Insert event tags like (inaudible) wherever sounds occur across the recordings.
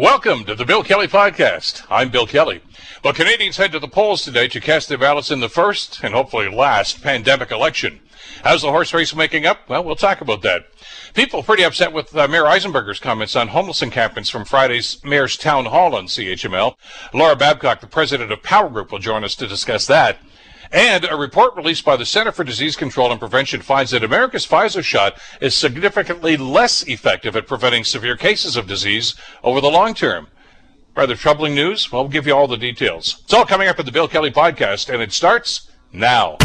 Welcome to the Bill Kelly Podcast. I'm Bill Kelly. Well, Canadians head to the polls today to cast their ballots in the first and hopefully last pandemic election. How's the horse race making up? Well, we'll talk about that. People pretty upset with uh, Mayor Eisenberger's comments on homeless encampments from Friday's Mayor's Town Hall on CHML. Laura Babcock, the president of Power Group, will join us to discuss that. And a report released by the Center for Disease Control and Prevention finds that America's Pfizer shot is significantly less effective at preventing severe cases of disease over the long term. Rather troubling news? Well, we'll give you all the details. It's all coming up in the Bill Kelly podcast, and it starts now.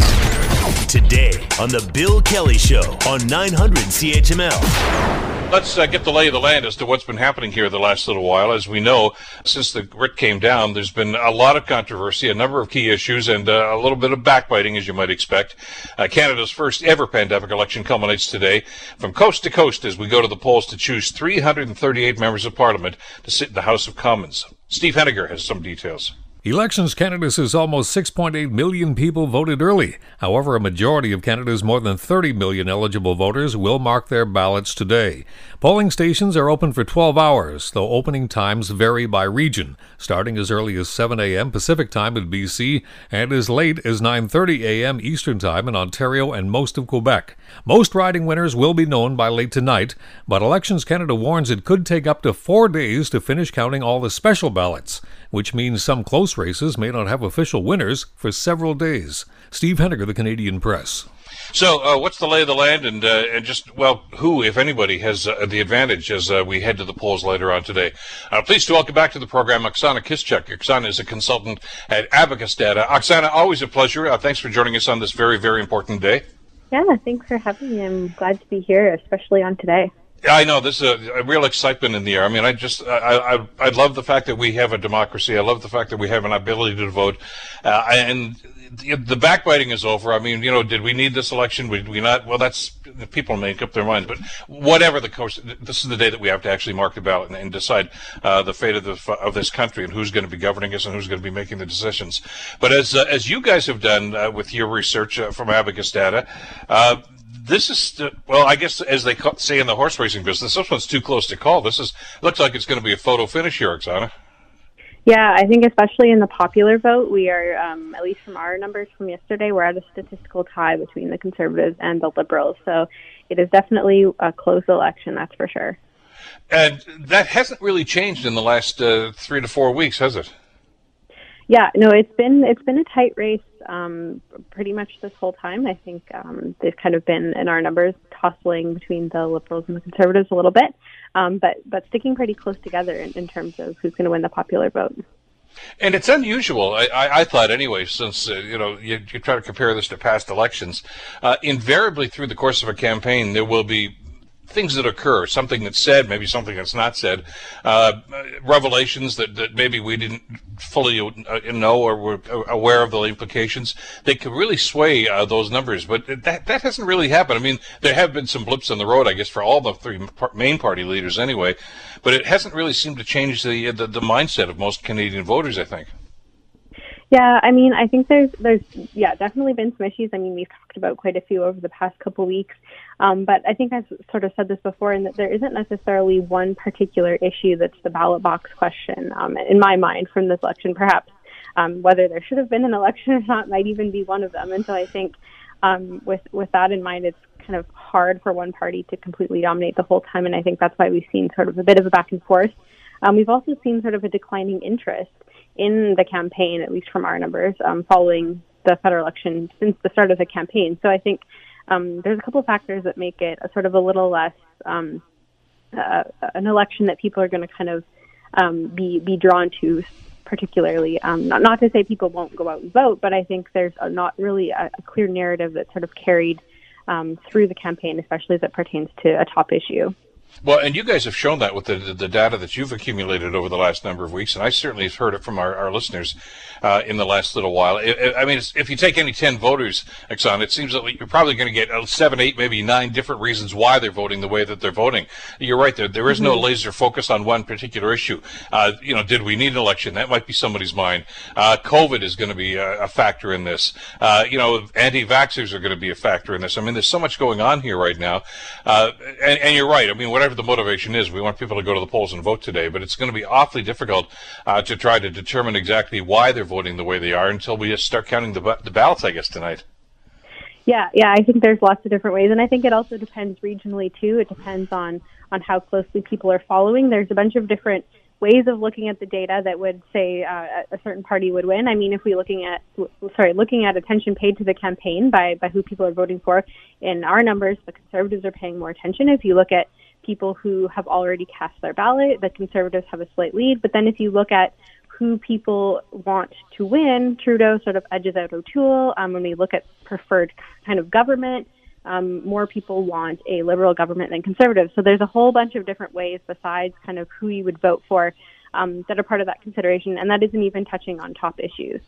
Today on the Bill Kelly Show on 900 CHML. Let's uh, get the lay of the land as to what's been happening here the last little while. As we know, since the writ came down, there's been a lot of controversy, a number of key issues, and uh, a little bit of backbiting, as you might expect. Uh, Canada's first ever pandemic election culminates today from coast to coast as we go to the polls to choose 338 members of parliament to sit in the House of Commons. Steve Henniger has some details. Elections Canada says almost 6.8 million people voted early. However, a majority of Canada's more than 30 million eligible voters will mark their ballots today. Polling stations are open for 12 hours, though opening times vary by region, starting as early as 7 a.m. Pacific Time in BC and as late as 9:30 a.m. Eastern Time in Ontario and most of Quebec. Most riding winners will be known by late tonight, but Elections Canada warns it could take up to 4 days to finish counting all the special ballots, which means some close races may not have official winners for several days. Steve Henniger, the Canadian Press. So, uh, what's the lay of the land, and uh, and just well, who, if anybody, has uh, the advantage as uh, we head to the polls later on today? Uh, pleased to welcome back to the program Oksana Kishchuk. Oksana is a consultant at Abacus Data. Oksana, always a pleasure. Uh, thanks for joining us on this very, very important day. Yeah, thanks for having me. I'm glad to be here, especially on today. I know there's a, a, real excitement in the air. I mean, I just I, I I love the fact that we have a democracy. I love the fact that we have an ability to vote, uh, and the backbiting is over. I mean, you know, did we need this election? Did we not? Well, that's people make up their minds. But whatever the course, this is the day that we have to actually mark the ballot and, and decide uh, the fate of the of this country and who's going to be governing us and who's going to be making the decisions. But as uh, as you guys have done uh, with your research uh, from Abacus Data. This is well, I guess as they say in the horse racing business, this one's too close to call. This is looks like it's going to be a photo finish here, Oksana. Yeah, I think especially in the popular vote, we are, um, at least from our numbers from yesterday, we're at a statistical tie between the Conservatives and the Liberals. So it is definitely a close election, that's for sure. And that hasn't really changed in the last uh, three to four weeks, has it? Yeah, no, it's been it's been a tight race um, pretty much this whole time. I think um, they've kind of been in our numbers tussling between the Liberals and the Conservatives a little bit um, but but sticking pretty close together in, in terms of who's going to win the popular vote. And it's unusual, I, I, I thought anyway, since, uh, you know, you, you, try to compare this to past elections. Uh, invariably through the course of a campaign, there will be things that occur, something that's said, maybe something that's not said, uh, revelations that, that maybe we didn't fully uh, know or were aware of the implications, they could really sway uh, those numbers. But that that hasn't really happened. I mean, there have been some blips on the road, I guess, for all the three main party leaders anyway, but it hasn't really seemed to change the the, the mindset of most Canadian voters. I think. Yeah, I mean, I think there's there's yeah definitely been some issues. I mean, we've talked about quite a few over the past couple weeks, um, but I think I've sort of said this before, in that there isn't necessarily one particular issue that's the ballot box question um, in my mind from this election. Perhaps um, whether there should have been an election or not might even be one of them. And so I think um, with with that in mind, it's kind of hard for one party to completely dominate the whole time, and I think that's why we've seen sort of a bit of a back and forth. Um, we've also seen sort of a declining interest in the campaign, at least from our numbers, um, following the federal election since the start of the campaign. So I think um, there's a couple of factors that make it a sort of a little less um, uh, an election that people are going to kind of um, be be drawn to particularly. Um, not not to say people won't go out and vote, but I think there's a, not really a, a, clear narrative that's sort of carried um, through the campaign, especially as it pertains to a top issue. Well, and you guys have shown that with the, the data that you've accumulated over the last number of weeks, and I certainly have heard it from our, our listeners uh, in the last little while. I, I mean, if you take any 10 voters, Oksana, it seems that you're probably going to get uh, seven, eight, maybe nine different reasons why they're voting the way that they're voting. You're right, there, there is no mm-hmm. laser focus on one particular issue. Uh, you know, did we need an election? That might be somebody's mind. Uh, COVID is going to be a, a factor in this. Uh, you know, anti-vaxxers are going to be a factor in this. I mean, there's so much going on here right now. Uh, and, and, you're right. I mean, whatever whatever the motivation is, we want people to go to the polls and vote today. But it's going to be awfully difficult uh, to try to determine exactly why they're voting the way they are until we start counting the, the ballots, I guess, tonight. Yeah, yeah, I think there's lots of different ways, and I think it also depends regionally too. It depends on on how closely people are following. There's a bunch of different ways of looking at the data that would say uh, a certain party would win. I mean, if we're looking at sorry, looking at attention paid to the campaign by by who people are voting for, in our numbers, the conservatives are paying more attention. If you look at people who have already cast their ballot, the conservatives have a slight lead. But then if you look at who people want to win, Trudeau sort of edges out O'Toole. Um, when we look at preferred kind of government, um, more people want a liberal government than conservative. So there's a whole bunch of different ways besides kind of who you would vote for um, that are part of that consideration, and that isn't even touching on top issues.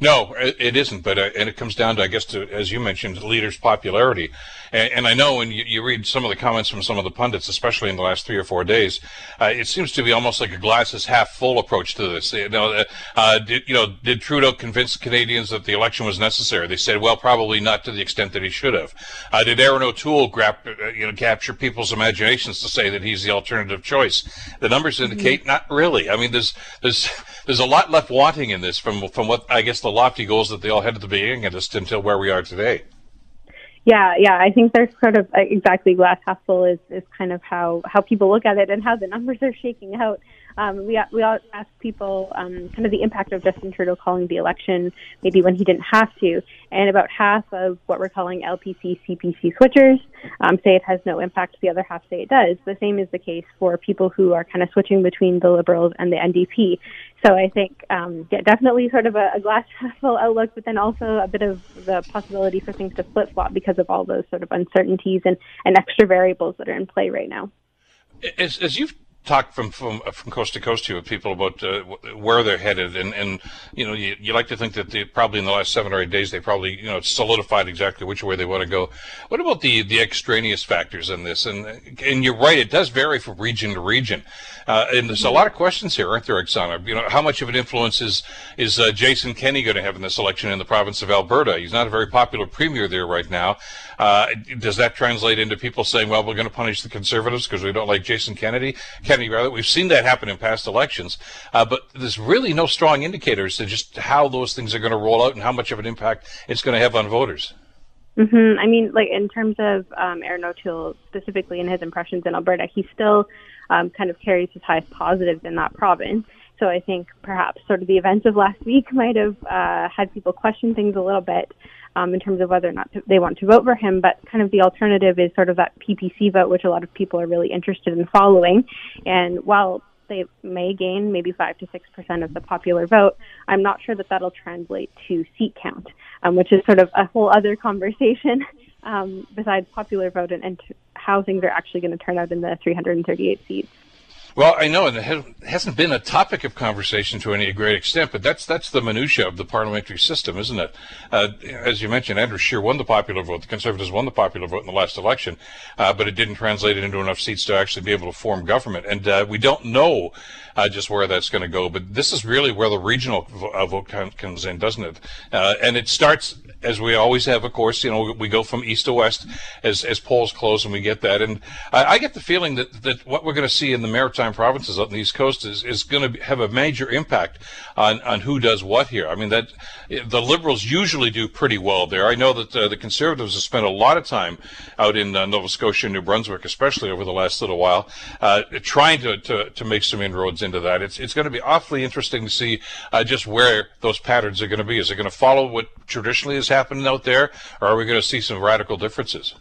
No, it isn't. But uh, and it comes down to, I guess, to as you mentioned, leaders' popularity. And, and I know when you, you, read some of the comments from some of the pundits, especially in the last three or four days, uh, it seems to be almost like a glass is half full approach to this. You know, uh, uh, did you know did Trudeau convince Canadians that the election was necessary? They said, well, probably not to the extent that he should have. Uh, did Erin O'Toole grab, uh, you know capture people's imaginations to say that he's the alternative choice? The numbers indicate mm-hmm. not really. I mean, there's there's (laughs) there's a lot left wanting in this from from what I guess the lofty goals that they all had at the beginning of this until where we are today. Yeah, yeah, I think there's sort of uh, exactly glass half full is is kind of how how people look at it and how the numbers are shaking out. Um, we we all ask people um, kind of the impact of Justin Trudeau calling the election, maybe when he didn't have to, and about half of what we're calling LPC CPC switchers um, say it has no impact. The other half say it does. The same is the case for people who are kind of switching between the Liberals and the NDP. So I think um, yeah, definitely sort of a, a glass (laughs) half full outlook, but then also a bit of the possibility for things to flip flop because of all those sort of uncertainties and, and extra variables that are in play right now. As, as you've talk from from from coast to coast here with people about uh, where they're headed, and and you know you, you like to think that they probably in the last seven or eight days they probably you know solidified exactly which way they want to go. What about the the extraneous factors in this? And and you're right, it does vary from region to region. Uh, and there's a lot of questions here, aren't there, Oksana? You know, how much of an influence is is uh, Jason Kenney going to have in this election in the province of Alberta? He's not a very popular premier there right now. Uh, does that translate into people saying, "Well, we're going to punish the conservatives because we don't like Jason Kennedy"? Kenney, rather. We've seen that happen in past elections, uh, but there's really no strong indicators to just how those things are going to roll out and how much of an impact it's going to have on voters. Mm-hmm. I mean, like in terms of um, Erin O'Toole specifically in his impressions in Alberta, he still um, kind of carries his highest positives in that province. So I think perhaps sort of the events of last week (laughs) might have uh, had people question things a little bit um, in terms of whether or not to, they want to vote for him. But kind of the alternative is sort of that PPC vote, which a lot of people are really interested in following. And while they may gain maybe five to six percent of the popular vote, I'm not sure that that'll translate to seat count, um, which is sort of a whole other (laughs) conversation um, besides popular vote and, and how things are actually going to turn out in the 338 seats. Well, I know, and it hasn't been a topic of conversation to any great extent, but that's that's the minutia of the parliamentary system, isn't it? Uh, as you mentioned, Andrew Scheer won the popular vote. The Conservatives won the popular vote in the last election, uh, but it didn't translate into enough seats to actually be able to form government. And uh, we don't know uh, just where that's going to go. But this is really where the regional uh, vote comes in, doesn't it? Uh, and it starts as we always have, of course, you know, we go from east to west as, as polls close and we get that. And I, I get the feeling that, that what we're going to see in the maritime provinces on the east coast is, is going to have a major impact on, on who does what here. I mean, that the liberals usually do pretty well there. I know that uh, the conservatives have spent a lot of time out in uh, Nova Scotia and New Brunswick, especially over the last little while, uh, trying to, to, to make some inroads into that. It's, it's going to be awfully interesting to see uh, just where those patterns are going to be. Is it going to follow what traditionally has happening out there, or are we going to see some radical differences?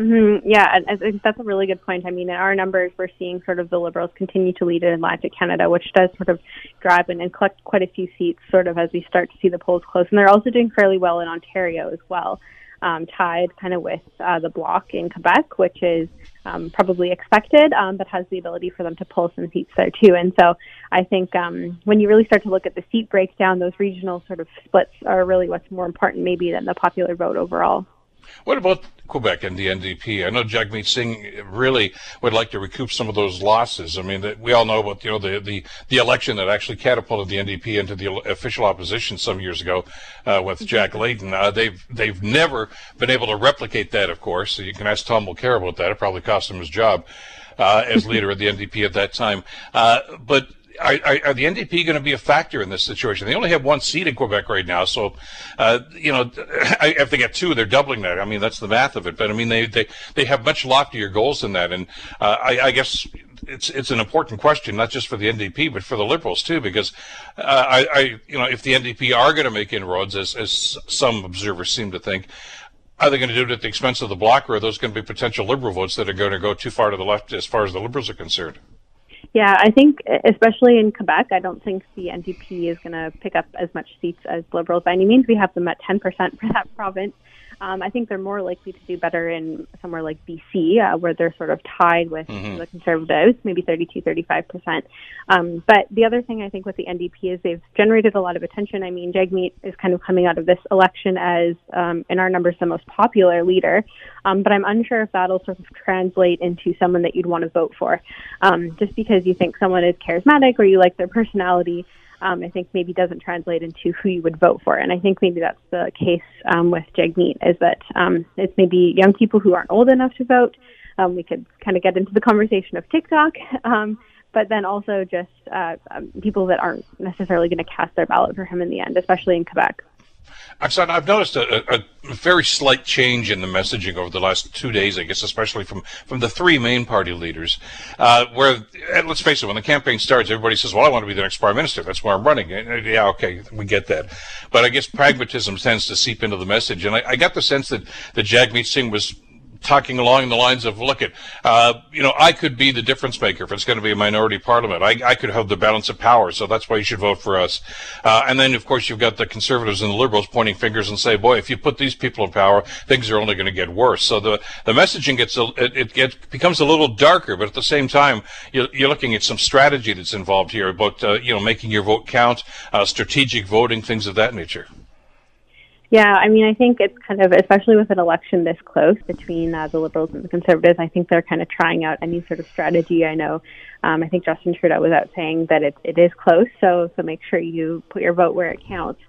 Mm-hmm. Yeah, I think that's a really good point. I mean, in our numbers, we're seeing sort of the Liberals continue to lead in Atlantic Canada, which does sort of drive and, and collect quite a few seats sort of as we start to see the polls close. And they're also doing fairly well in Ontario as well, um, tied kind of with uh, the Bloc in Quebec, which is um, probably expected, um, but has the ability for them to pull some seats there too. And so I think um, when you really start to look at the seat breakdown, those regional sort of splits are really what's more important maybe than the popular vote overall. What about Quebec and the NDP? I know Jagmeet Singh really would like to recoup some of those losses. I mean, we all know about you know the the, the election that actually catapulted the NDP into the official opposition some years ago uh, with Jack Layton. Uh, they've they've never been able to replicate that. Of course, you can ask Tom Mulcair about that. It probably cost him his job. uh, as leader of the NDP at that time. Uh, but are, are, are, the NDP going to be a factor in this situation? They only have one seat in Quebec right now, so uh, you know (laughs) if they get two, they're doubling that. I mean, that's the math of it. But I mean, they they, they have much loftier goals than that, and uh, I, I, guess it's it's an important question, not just for the NDP, but for the Liberals too, because uh, I, I you know if the NDP are going to make inroads, as as some observers seem to think. Are they going to do it at the expense of the bloc, or are those going to be potential Liberal votes that are going to go too far to the left as far as the Liberals are concerned? Yeah, I think especially in Quebec, I don't think the NDP is going to pick up as much seats as Liberals by any means. We have them at 10% for that province. Um, I think they're more likely to do better in somewhere like BC, uh, where they're sort of tied with mm-hmm. the Conservatives, maybe 32, 35%. Um, but the other thing I think with the NDP is they've generated a lot of attention. I mean, Jagmeet is kind of coming out of this election as, um, in our numbers, the most popular leader. Um, but I'm unsure if that'll sort of translate into someone that you'd want to vote for. Um, just because you think someone is charismatic or you like their personality um, I think maybe doesn't translate into who you would vote for. And I think maybe that's the case um, with Jagmeet is that um, it's maybe young people who aren't old enough to vote. Um, we could kind of get into the conversation of TikTok, (laughs) um, but then also just uh, um, people that aren't necessarily going to cast their ballot for him in the end, especially in Quebec. Oksana, I've noticed a, a, very slight change in the messaging over the last two days, I guess, especially from, from the three main party leaders. Uh, where, let's face it, when the campaign starts, everybody says, well, I want to be the next prime minister. That's why I'm running. And, yeah, okay, we get that. But I guess pragmatism tends to seep into the message. And I, I got the sense that, that Jagmeet Singh was talking along the lines of, look at, uh, you know, I could be the difference maker if it's going to be a minority parliament. I, I could have the balance of power, so that's why you should vote for us. Uh, and then, of course, you've got the conservatives and the liberals pointing fingers and say, boy, if you put these people in power, things are only going to get worse. So the, the messaging gets, a, it, it gets, becomes a little darker, but at the same time, you're, you're looking at some strategy that's involved here about, uh, you know, making your vote count, uh, strategic voting, things of that nature. Yeah, I mean, I think it's kind of, especially with an election this close between uh, the Liberals and the Conservatives, I think they're kind of trying out any sort of strategy. I know, um, I think Justin Trudeau was out saying that it, it is close, so so make sure you put your vote where it counts.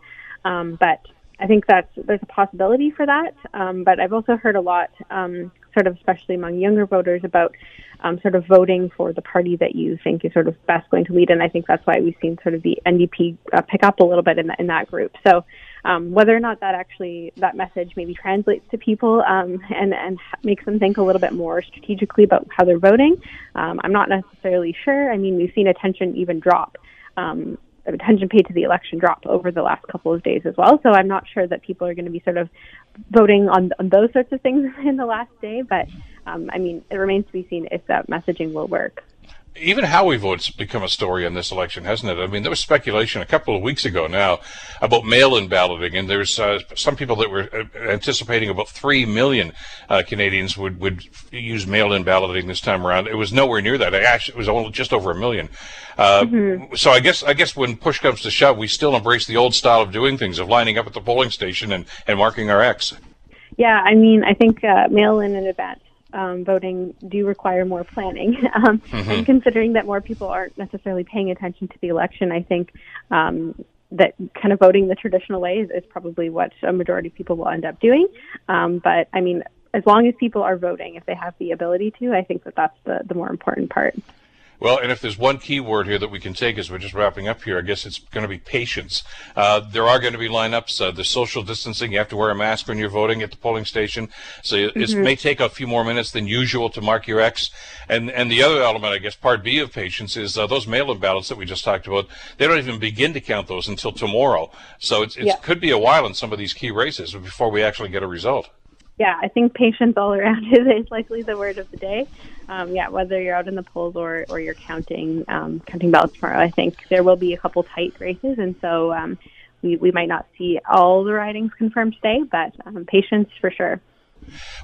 Um, but I think that's there's a possibility for that. Um, but I've also heard a lot, um, sort of especially among younger voters, about um, sort of voting for the party that you think is sort of best going to lead. And I think that's why we've seen sort of the NDP uh, pick up a little bit in, the, in that group. So um, whether or not that actually that message maybe translates to people um, and and makes them think a little bit more strategically about how they're voting, um, I'm not necessarily sure. I mean, we've seen attention even drop. Um, attention paid to the election drop over the last couple of days as well. So I'm not sure that people are going to be sort of voting on, on those sorts of things (laughs) in the last day. But um, I mean, it remains to be seen if that messaging will work even how we vote's become a story in this election, hasn't it? I mean, there was speculation a couple of weeks ago now about mail-in balloting, and there's uh, some people that were uh, anticipating about three million uh, Canadians would would use mail-in balloting this time around. It was nowhere near that. It actually it was only just over a million. Uh, mm-hmm. So I guess I guess when push comes to shove, we still embrace the old style of doing things, of lining up at the polling station and and marking our X. Yeah, I mean, I think uh, mail-in in advance um, voting do require more planning. (laughs) Um, mm-hmm. And considering that more people aren't necessarily paying attention to the election, I think um, that kind of voting the traditional way is, is, probably what a majority of people will end up doing. Um, but I mean, as long as people are voting, if they have the ability to, I think that that's the, the more important part. Well, and if there's one key word here that we can take as we're just wrapping up here, I guess it's going to be patience. Uh, there are going to be lineups. Uh, the social distancing. You have to wear a mask when you're voting at the polling station. So mm-hmm. it may take a few more minutes than usual to mark your X. And and the other element, I guess, part B of patience is uh, those mail-in ballots that we just talked about. They don't even begin to count those until tomorrow. So it yeah. could be a while in some of these key races before we actually get a result yeah, I think patience all around (laughs) is, is likely the word of the day. Um, yeah, whether you're out in the polls or, or you're counting um, counting ballots tomorrow, I think there will be a couple tight races, and so um, we we might not see all the ridings confirmed today, but um, patience for sure.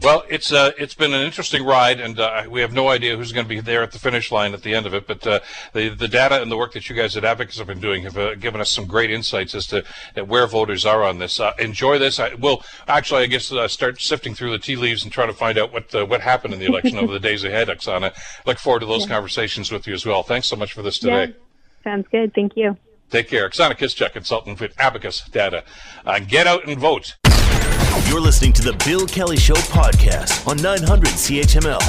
Well, it's uh, it's been an interesting ride, and uh, we have no idea who's going to be there at the finish line at the end of it. But uh, the the data and the work that you guys at Abacus have been doing have uh, given us some great insights as to where voters are on this. Uh, enjoy this. I will actually, I guess, uh, start sifting through the tea leaves and try to find out what what happened in the election over the (laughs) days ahead. Oksana, look forward to those yeah. conversations with you as well. Thanks so much for this today. Yeah. Sounds good. Thank you. Take care. Oksana Kishchuk, consultant with Abacus Data. get out and vote. You're listening to the Bill Kelly Show podcast on 900 CHML.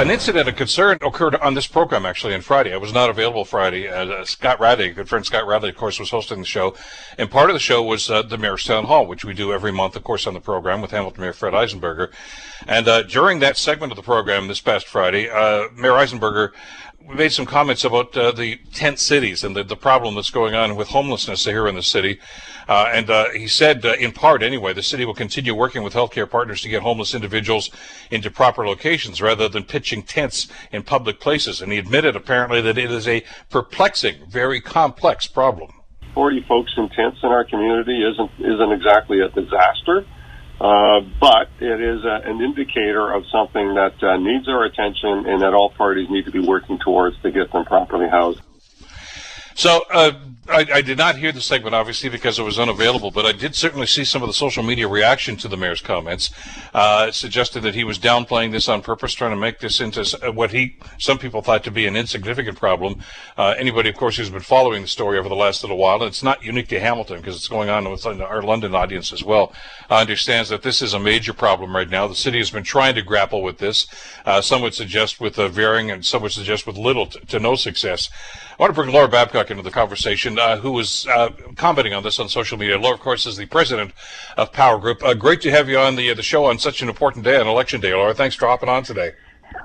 An incident of concern occurred on this program actually on Friday. I was not available Friday. Uh, Scott Radley, good friend Scott Radley, of course, was hosting the show, and part of the show was uh, the Mayor's Town Hall, which we do every month, of course, on the program with Hamilton Mayor Fred Eisenberger. And uh, during that segment of the program this past Friday, uh, Mayor Eisenberger made some comments about uh, the tent cities and the, the problem that's going on with homelessness here in the city. Uh, and uh, he said, uh, in part anyway, the city will continue working with healthcare partners to get homeless individuals into proper locations rather than pitching tents in public places. And he admitted, apparently, that it is a perplexing, very complex problem. 40 folks in tents in our community isn't isn't exactly a disaster. Uh, but it is a, an indicator of something that uh, needs our attention and that all parties need to be working towards to get them properly housed. So uh, I, I, did not hear the segment, obviously, because it was unavailable, but I did certainly see some of the social media reaction to the mayor's comments, uh, suggested that he was downplaying this on purpose, trying to make this into what he, some people thought to be an insignificant problem. Uh, anybody, of course, who's been following the story over the last little while, and it's not unique to Hamilton because it's going on with our London audience as well, understands that this is a major problem right now. The city has been trying to grapple with this. Uh, some would suggest with varying, and some would suggest with little to, to no success. I want to bring Laura Babcock into the conversation, uh, who was uh, commenting on this on social media. Laura, of course, is the president of Power Group. Uh, great to have you on the uh, the show on such an important day, on Election Day, Laura. Thanks for hopping on today.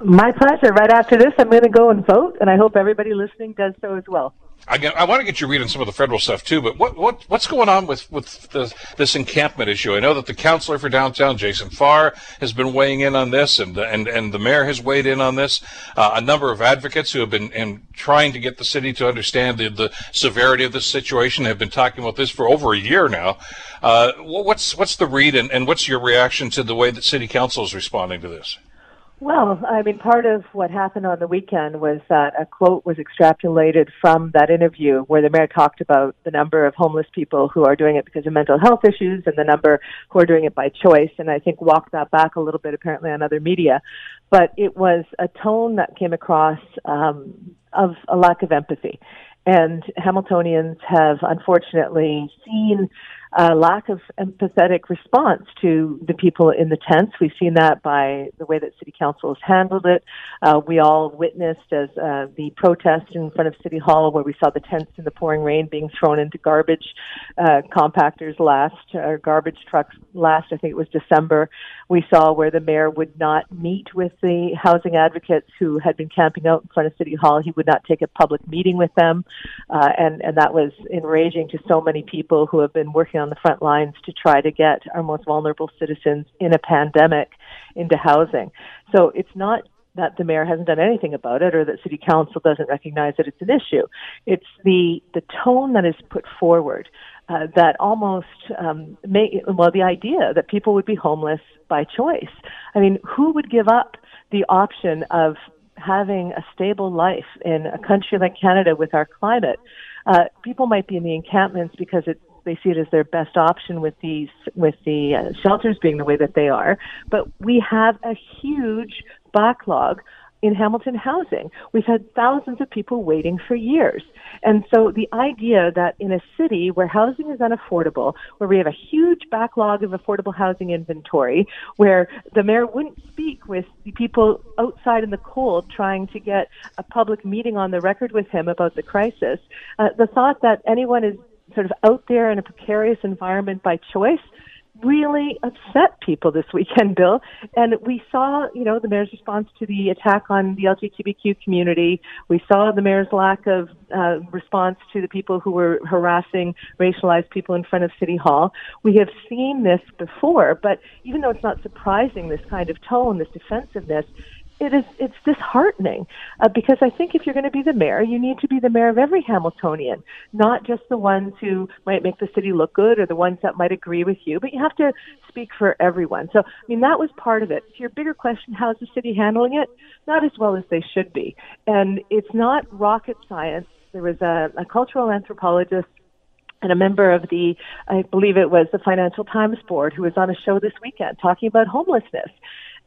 My pleasure. Right after this, I'm going to go and vote, and I hope everybody listening does so as well. I, I want to get you reading some of the federal stuff too, but what, what what's going on with with the, this encampment issue? I know that the councilor for downtown, Jason Farr, has been weighing in on this, and and and the mayor has weighed in on this. Uh, a number of advocates who have been in trying to get the city to understand the, the severity of this situation have been talking about this for over a year now. Uh, what's what's the read, and, and what's your reaction to the way that city council is responding to this? Well, I mean, part of what happened on the weekend was that a quote was extrapolated from that interview where the mayor talked about the number of homeless people who are doing it because of mental health issues and the number who are doing it by choice. And I think walked that back a little bit apparently on other media. But it was a tone that came across um, of a lack of empathy. And Hamiltonians have unfortunately seen a lack of empathetic response to the people in the tents. We've seen that by the way that City Council has handled it. Uh, we all witnessed as uh, the protest in front of City Hall, where we saw the tents in the pouring rain being thrown into garbage uh, compactors last, or garbage trucks last. I think it was December. We saw where the mayor would not meet with the housing advocates who had been camping out in front of City Hall. He would not take a public meeting with them, uh, and and that was enraging to so many people who have been working on on the front lines to try to get our most vulnerable citizens in a pandemic into housing. So it's not that the mayor hasn't done anything about it or that city council doesn't recognize that it's an issue. It's the, the tone that is put forward uh, that almost um, may, well, the idea that people would be homeless by choice. I mean, who would give up the option of having a stable life in a country like Canada with our climate? Uh, people might be in the encampments because it they see it as their best option with these with the uh, shelters being the way that they are. But we have a huge backlog in Hamilton housing. We've had thousands of people waiting for years. And so the idea that in a city where housing is unaffordable, where we have a huge backlog of affordable housing inventory, where the mayor wouldn't speak with the people outside in the cold trying to get a public meeting on the record with him about the crisis, uh, the thought that anyone is sort of out there in a precarious environment by choice really upset people this weekend, (laughs) Bill. And we saw, you know, the mayor's response to the attack on the LGBTQ community. We saw the mayor's lack of uh, response to the people who were harassing racialized people in front of City Hall. We have seen this before, but even though it's not surprising, this kind of tone, this defensiveness, it is it's disheartening uh, because I think if you're going to be the mayor, you need to be the mayor of every Hamiltonian, not just the ones who might make the city look good or the ones that might agree with you, but you have to speak for everyone. So, I mean, that was part of it. To your bigger question, how's the city handling it? Not as well as they should be, and it's not rocket science. There was a, a cultural anthropologist and a member of the, I believe it was the Financial Times board, who was on a show this weekend talking about homelessness.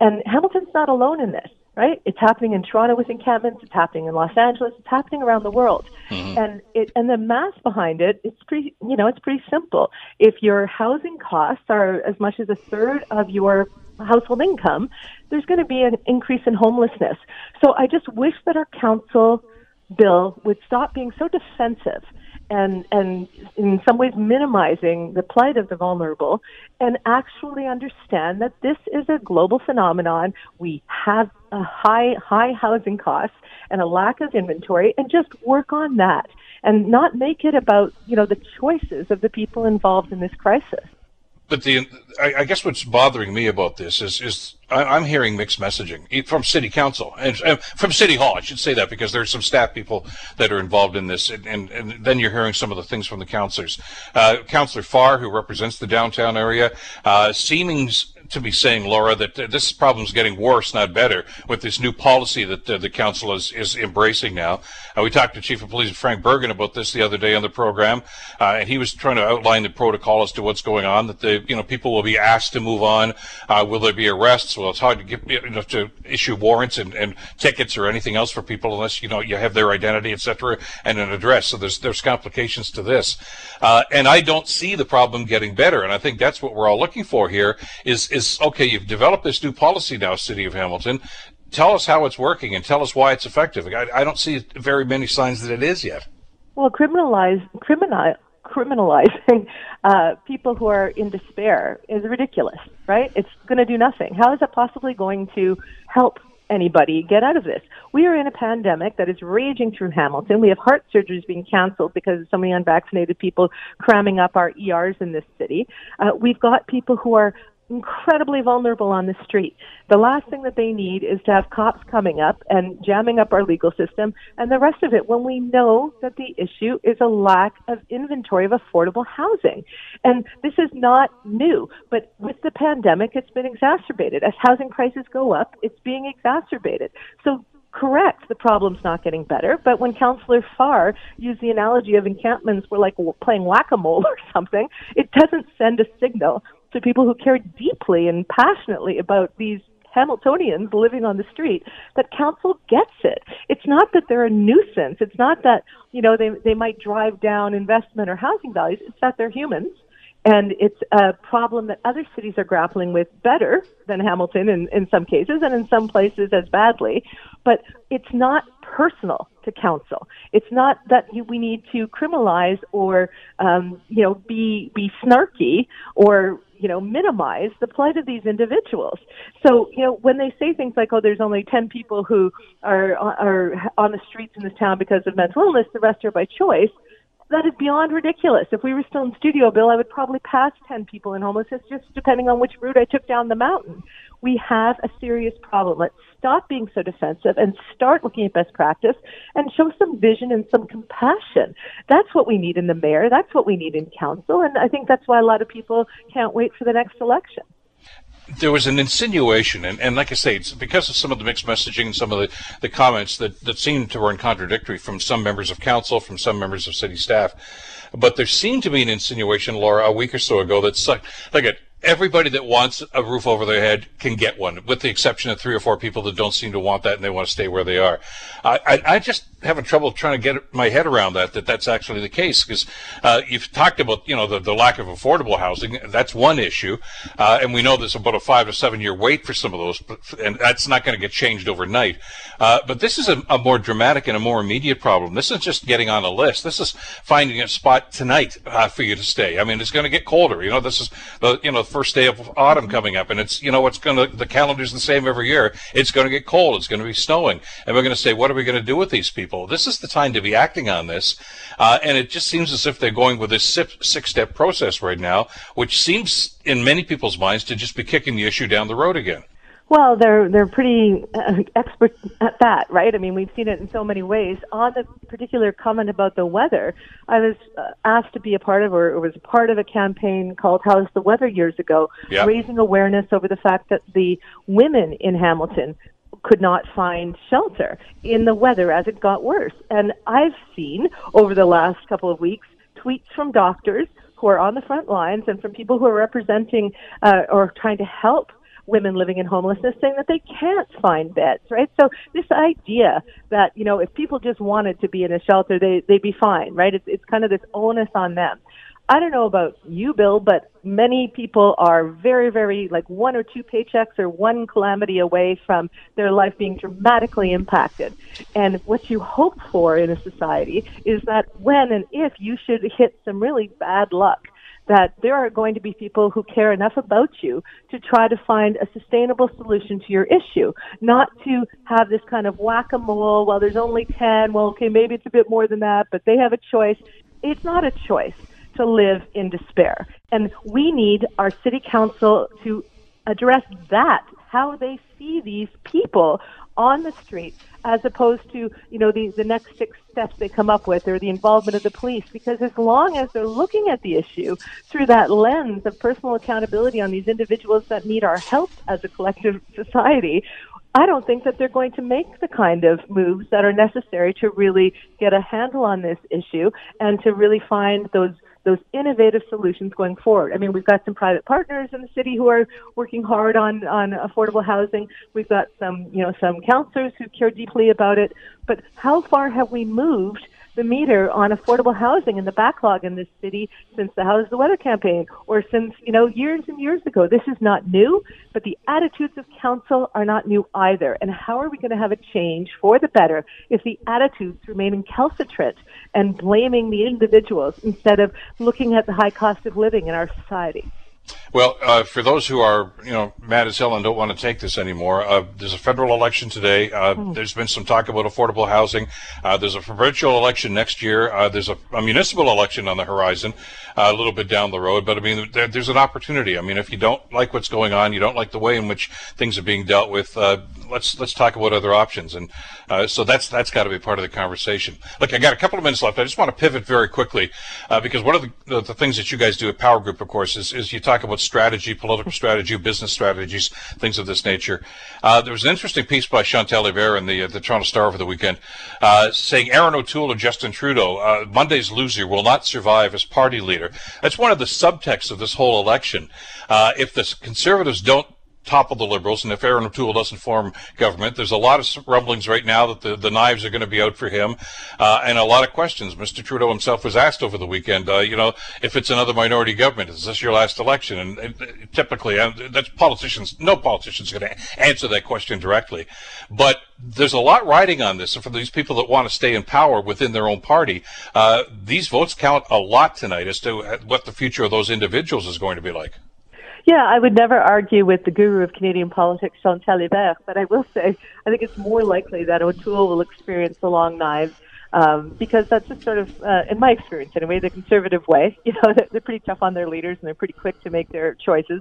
And Hamilton's not alone in this right? It's happening in Toronto with encampments. It's happening in Los Angeles. It's happening around the world. Mm-hmm. And it and the math behind it, it's pretty, you know, it's pretty simple. If your housing costs are as much as a third of your household income, there's going to be an increase in homelessness. So I just wish that our council bill would stop being so defensive and and in some ways minimizing the plight of the vulnerable and actually understand that this is a global phenomenon we have a high high housing costs and a lack of inventory and just work on that and not make it about you know the choices of the people involved in this crisis but the I, I, guess what's bothering me about this is is I, am hearing mixed messaging from city council and uh, from city hall. I should say that because there's some staff people that are involved in this, and, and, and then you're hearing some of the things from the councilors. Uh, Councillor Farr, who represents the downtown area, uh, seemings to be saying, Laura, that this problem is getting worse, not better, with this new policy that uh, the council is, is embracing now. Uh, we talked to Chief of Police Frank Bergen about this the other day on the program, uh, and he was trying to outline the protocol as to what's going on. That the you know people will be asked to move on. Uh, will there be arrests? Well, it's hard to get you know to issue warrants and, and tickets or anything else for people unless you know you have their identity, etc., and an address. So there's there's complications to this, uh, and I don't see the problem getting better. And I think that's what we're all looking for here. Is is okay, you've developed this new policy now, City of Hamilton. Tell us how it's working and tell us why it's effective. I, I don't see very many signs that it is yet. Well, criminalize, criminal, criminalizing uh, people who are in despair is ridiculous, right? It's going to do nothing. How is that possibly going to help anybody get out of this. We are in a pandemic that is raging through Hamilton. We have heart surgeries being canceled because of so many unvaccinated people cramming up our ERs in this city. Uh, we've got people who are incredibly vulnerable on the street. The last thing that they need is to have cops coming up and jamming up our legal system and the rest of it when we know that the issue is a lack of inventory of affordable housing. And this is not new, but with the pandemic, it's been exacerbated. As housing prices go up, it's being exacerbated. So correct, the problem's not getting better. But when Councillor Farr used the analogy of encampments were like playing whack-a-mole (laughs) or something, it doesn't send a signal to people who care deeply and passionately about these Hamiltonians living on the street that council gets it. It's not that they're a nuisance. It's not that, you know, they, they might drive down investment or housing values. It's that they're humans. And it's a problem that other cities are grappling with better than Hamilton in, in some cases and in some places as badly. But it's not personal to council. It's not that we need to criminalize or, um, you know, be, be snarky or you know, minimize the plight of these individuals. So, you know, when they say things like, "Oh, there's only 10 people who are are on the streets in this town because of mental illness, the rest are by choice," that is beyond ridiculous. If we were still in studio, Bill, I would probably pass 10 people in homelessness just depending on which route I took down the mountain. We have a serious problem. Let's stop being so defensive and start looking at best practice and show some vision and some compassion. That's what we need in the mayor. That's what we need in council. And I think that's why a lot of people can't wait for the next election there was an insinuation, and, and like I say, it's because of some of the mixed messaging and some of the, the comments that, that seemed to run contradictory from some members of council, from some members of city staff. But there seemed to be an insinuation, Laura, a week or so ago that, like, a, everybody that wants a roof over their head can get one, with the exception of three or four people that don't seem to want that and they want to stay where they are. I, I, I just having trouble trying to get my head around that that that's actually the case because uh, you've talked about you know the, the lack of affordable housing that's one issue uh, and we know there's about a five to seven year wait for some of those and that's not going to get changed overnight. Uh, but this is a, a, more dramatic and a more immediate problem. This is just getting on a list. This is finding a spot tonight uh, for you to stay. I mean it's going to get colder you know this is the you know first day of autumn coming up and it's you know what's going to the calendar's the same every year it's going to get cold it's going to be snowing and we're going to say what are we going to do with these people. This is the time to be acting on this. Uh, and it just seems as if they're going with this six step process right now, which seems, in many people's minds, to just be kicking the issue down the road again. Well, they're they're pretty uh, expert at that, right? I mean, we've seen it in so many ways. On the particular comment about the weather, I was uh, asked to be a part of, or was a part of a campaign called "How's the Weather" years ago, yep. raising awareness over the fact that the women in Hamilton could not find shelter in the weather as it got worse. And I've seen over the last couple of weeks tweets from doctors who are on the front lines and from people who are representing uh, or trying to help women living in homelessness saying that they can't find beds, right? So this idea that, you know, if people just wanted to be in a shelter, they, they'd be fine, right? It's, it's kind of this onus on them. I don't know about you, Bill, but many people are very, very like one or two paychecks or one calamity away from their life being dramatically impacted. And what you hope for in a society is that when and if you should hit some really bad luck, that there are going to be people who care enough about you to try to find a sustainable solution to your issue, not to have this kind of whack-a-mole, well, there's only 10, well, okay, maybe it's a bit more than that, but they have a choice. It's not a choice to live in despair. And we need our city council to address that, how they see these people on the street as opposed to, you know, the, the next six steps they come up with or the involvement of the police. Because as long as they're looking at the issue through that lens of personal accountability on these individuals that need our help as a collective society, I don't think that they're going to make the kind of moves that are necessary to really get a handle on this issue and to really find those those innovative solutions going forward. I mean, we've got some private partners in the city who are working hard on, on affordable housing. We've got some, you know, some counselors who care deeply about it. But how far have we moved the meter on affordable housing and the backlog in this city since the How's the Weather campaign or since, you know, years and years ago. This is not new, but the attitudes of council are not new either. And how are we going to have a change for the better if the attitudes remain incalcitrant and blaming the individuals instead of looking at the high cost of living in our society? Well, uh, for those who are, you know, mad as hell and don't want to take this anymore, uh, there's a federal election today. Uh, mm. There's been some talk about affordable housing. Uh, there's a provincial election next year. Uh, there's a, a, municipal election on the horizon, uh, a little bit down the road. But I mean, there, there's an opportunity. I mean, if you don't like what's going on, you don't like the way in which things are being dealt with. let's let's talk about other options. And so that's that's got to be part of the conversation. Look, I got a couple of minutes left. I just want to pivot very quickly because one of the, the, the things that you guys do at Power Group, of course, is, is you talk about strategy, political strategy, business strategies, things of this nature. Uh, there was an interesting piece by Chantal Hébert in the, uh, the Toronto Star over the weekend uh, saying Erin O'Toole or Justin Trudeau, uh, Monday's loser, will not survive as party leader. That's one of the subtexts of this whole election. Uh, if the Conservatives don't topple the Liberals, and if Erin O'Toole doesn't form government, there's a lot of rumblings right now that the, the knives are going to be out for him, uh, and a lot of questions. Mr. Trudeau himself was asked over the weekend, uh, you know, if it's another minority government, is this your last election? And, and typically, uh, that's politicians. No politician's going to answer that question directly, but there's a lot riding on this, and for these people that want to stay in power within their own party, uh, these votes count a lot tonight as to what the future of those individuals is going to be like. Yeah, I would never argue with the guru of Canadian politics, Chantal Hébert, but I will say I think it's more likely that O'Toole will experience the long knives um, because that's just sort of, uh, in my experience anyway, the conservative way. (laughs) You know, they're, pretty tough on their leaders and they're pretty quick to make their choices.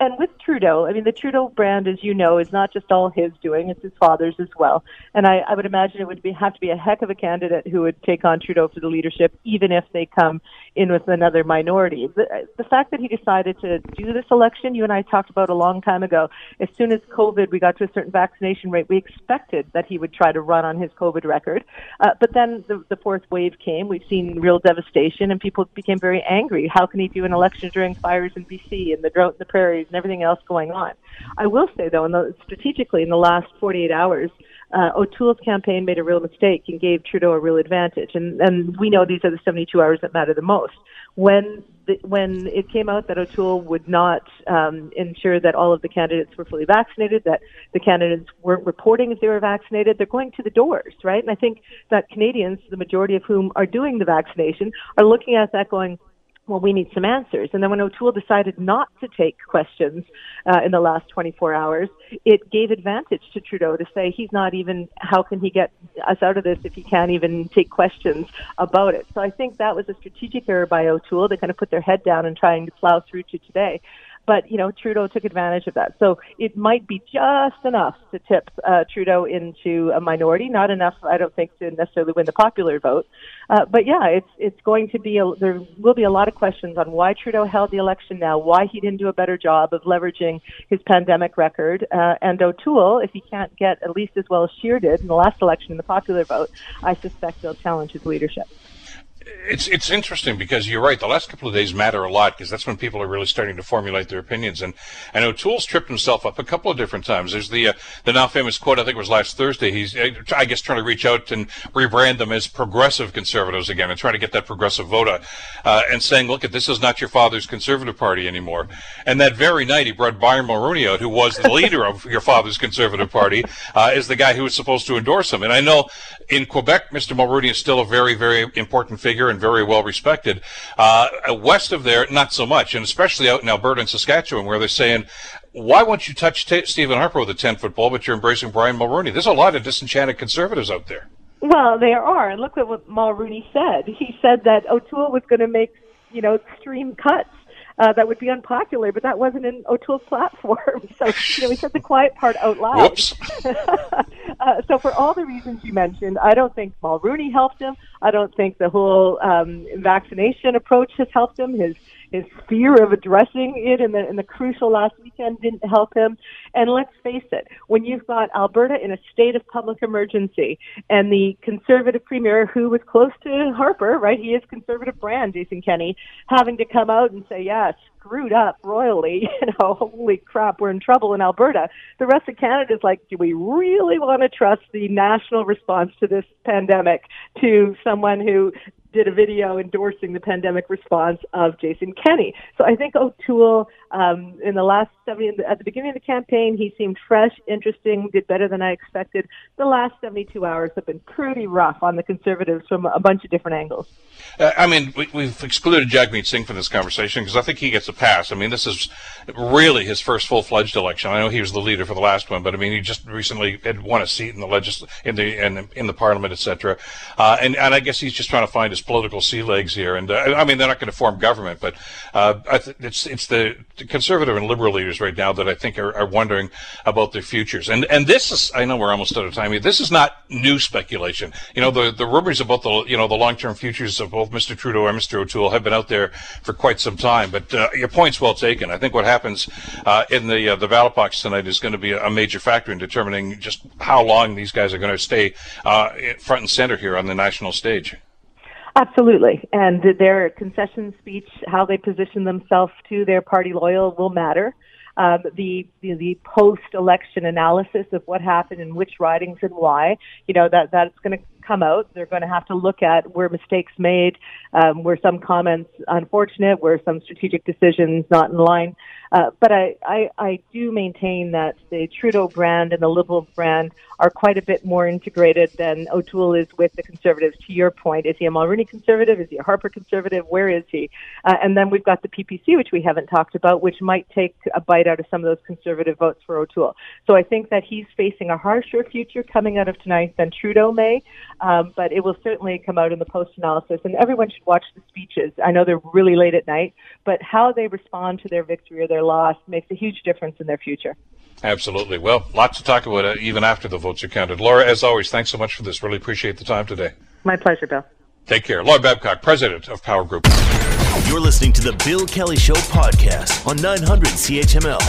And with Trudeau, I mean, the Trudeau brand, as you know, is not just all his doing; it's his father's as well. And I, I would imagine it would be have to be a heck of a candidate who would take on Trudeau for the leadership, even if they come in with another minority. The, the fact that he decided to do this election, you and I talked about a long time ago. As soon as COVID, we got to a certain vaccination rate, we expected that he would try to run on his COVID record. Uh, but then the, the fourth wave came. We've seen real devastation, and people became very angry. How can he do an election during fires in BC and the drought in the prairies and everything else going on? I will say, though, in the, strategically, in the last 48 hours, uh, O'Toole's campaign made a real mistake and gave Trudeau a real advantage. And, and we know these are the 72 hours that matter the most. When the, when it came out that O'Toole would not um, ensure that all of the candidates were fully vaccinated, that the candidates weren't reporting if they were vaccinated, they're going to the doors, right? And I think that Canadians, the majority of whom are doing the vaccination, are looking at that going, well, we need some answers. And then when O'Toole decided not to take questions uh, in the last 24 hours, it gave advantage to Trudeau to say he's not even, how can he get us out of this if he can't even take questions about it? So I think that was a strategic error by O'Toole. They kind of put their head down and trying to plow through to today. But, you know, Trudeau took advantage of that. So it might be just enough to tip uh, Trudeau into a minority, not enough, I don't think, to necessarily win the popular vote. Uh, but yeah, it's, it's going to be, a, there will be a lot of questions on why Trudeau held the election now, why he didn't do a better job of leveraging his pandemic record. Uh, and O'Toole, if he can't get at least as well as Scheer did in the last election in the popular vote, I suspect they'll challenge his leadership it's it's interesting because you're right. The last couple of days matter a lot because that's when people are really starting to formulate their opinions. And I O'Toole's tripped himself up a couple of different times. There's the uh, the now famous quote. I think it was last Thursday. He's I guess trying to reach out and rebrand them as progressive conservatives again and trying to get that progressive vote uh, and saying, look, at this is not your father's conservative party anymore. And that very night, he brought Brian Mulroney out, who was the leader of your father's conservative party, uh, is the guy who was supposed to endorse him. And I know in Quebec, Mr. Mulroney is still a very very important figure and very well respected. Uh, west of there, not so much, and especially out in Alberta and Saskatchewan, where they're saying, why won't you touch t- Stephen Harper with a 10 foot pole, but you're embracing Brian Mulroney? There's a lot of disenchanted conservatives out there. Well, there are. And look at what Mulroney said. He said that O'Toole was going to make, you know, extreme cuts uh, that would be unpopular, but that wasn't in O'Toole's platform. (laughs) So, you know, he said the quiet part out loud. (laughs) Uh, so, for all the reasons you mentioned, I don't think Mulroney helped him. I don't think the whole um, vaccination approach has helped him. His his fear of addressing it in the in the crucial last weekend didn't help him. And let's face it, when you've got Alberta in a state of public emergency and the conservative premier who was close to Harper, right? He is conservative brand, Jason Kenney, having to come out and say, yeah, screwed up royally, (laughs) you know, holy crap, we're in trouble in Alberta. The rest of Canada is like, do we really want to trust the national response to this pandemic to someone who did a video endorsing the pandemic response of Jason Kenney. So I think O'Toole, um, in the last 70, at the beginning of the campaign, he seemed fresh, interesting, did better than I expected. The last 72 hours have been pretty rough on the Conservatives from a bunch of different angles. Uh, I mean, we, have excluded Jagmeet Singh from this conversation because I think he gets a pass. I mean, this is really his first full-fledged election. I know he was the leader for the last one, but I mean, he just recently had won a seat in the legis- in the in, in the parliament, etc. Uh, and and I guess he's just trying to find his political sea legs here. And uh, I mean, they're not going to form government, but uh, th- it's it's the conservative and liberal leaders right now that I think are, are, wondering about their futures. And and this is I know we're almost out of time here. This is not new speculation. You know, the the rumors about the you know the long term futures of both Mr. Trudeau and Mr. O'Toole have been out there for quite some time. But uh, your point's well taken. I think what happens uh, in the uh, the ballot box tonight is going to be a major factor in determining just how long these guys are going to stay uh, front and center here on the national stage. Absolutely. And their concession speech, how they position themselves to their party loyal will matter. Um, the, the, the post-election analysis of what happened in which ridings and why, you know, that, that's going to come out. They're going to have to look at where mistakes made, um, where some comments unfortunate, where some strategic decisions not in line. Uh, but I, I, I do maintain that the Trudeau brand and the Liberal brand are quite a bit more integrated than O'Toole is with the Conservatives. To your point, is he a Mulroney Conservative? Is he a Harper Conservative? Where is he? Uh, and then we've got the PPC, which we haven't talked about, which might take a bite out of some of those Conservative votes for O'Toole. So I think that he's facing a harsher future coming out of tonight than Trudeau may. Um, but it will certainly come out in the post analysis, and everyone should watch the speeches. I know they're really late at night, but how they respond to their victory or their loss makes a huge difference in their future. Absolutely. Well, lots to talk about uh, even after the votes are counted. Laura, as always, thanks so much for this. Really appreciate the time today. My pleasure, Bill. Take care. Laura Babcock, President of Power Group. You're listening to the Bill Kelly Show podcast on 900 CHML.